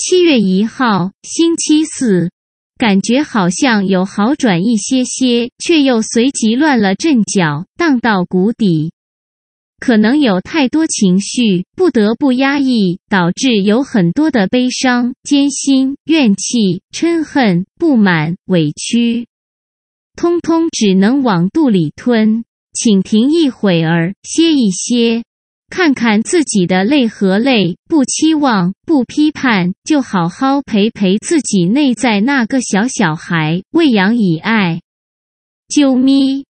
七月一号，星期四，感觉好像有好转一些些，却又随即乱了阵脚，荡到谷底。可能有太多情绪，不得不压抑，导致有很多的悲伤、艰辛、怨气、嗔恨、不满、委屈，通通只能往肚里吞。请停一会儿，歇一歇，看看自己的泪和泪，不期望，不批判，就好好陪陪自己内在那个小小孩，喂养以爱。啾咪。